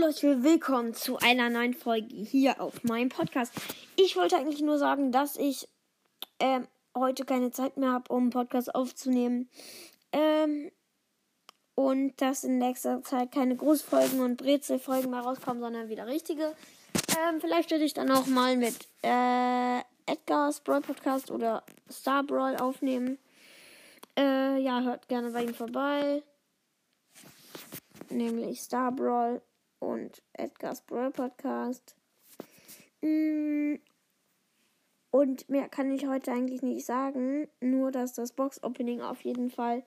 Leute, willkommen zu einer neuen Folge hier auf meinem Podcast. Ich wollte eigentlich nur sagen, dass ich ähm, heute keine Zeit mehr habe, um einen Podcast aufzunehmen. Ähm, und dass in nächster Zeit keine Großfolgen und Brezelfolgen mehr rauskommen, sondern wieder richtige. Ähm, vielleicht werde ich dann auch mal mit äh, Edgar's Brawl Podcast oder Star Brawl aufnehmen. Äh, ja, hört gerne bei ihm vorbei. Nämlich Star Brawl und Edgar's Brawl Podcast. Mm, und mehr kann ich heute eigentlich nicht sagen. Nur, dass das Box-Opening auf jeden Fall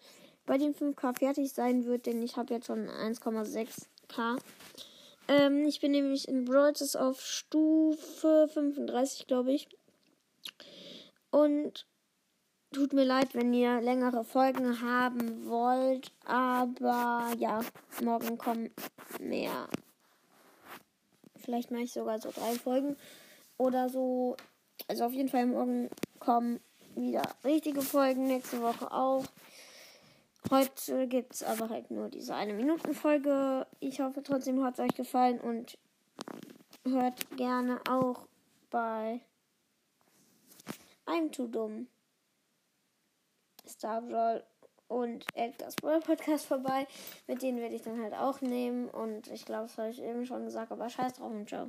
bei den 5K fertig sein wird, denn ich habe jetzt schon 1,6K. Ähm, ich bin nämlich in Brawl auf Stufe 35, glaube ich. Und tut mir leid, wenn ihr längere Folgen haben wollt, aber ja, morgen kommen mehr. Vielleicht mache ich sogar so drei Folgen oder so. Also auf jeden Fall morgen kommen wieder richtige Folgen, nächste Woche auch. Heute gibt es aber halt nur diese eine Minuten Folge. Ich hoffe trotzdem hat es euch gefallen und hört gerne auch bei I'm Too Dumm Star Brawl und Edgar's Brawl Podcast vorbei. Mit denen werde ich dann halt auch nehmen. Und ich glaube, das habe ich eben schon gesagt, aber scheiß drauf und ciao.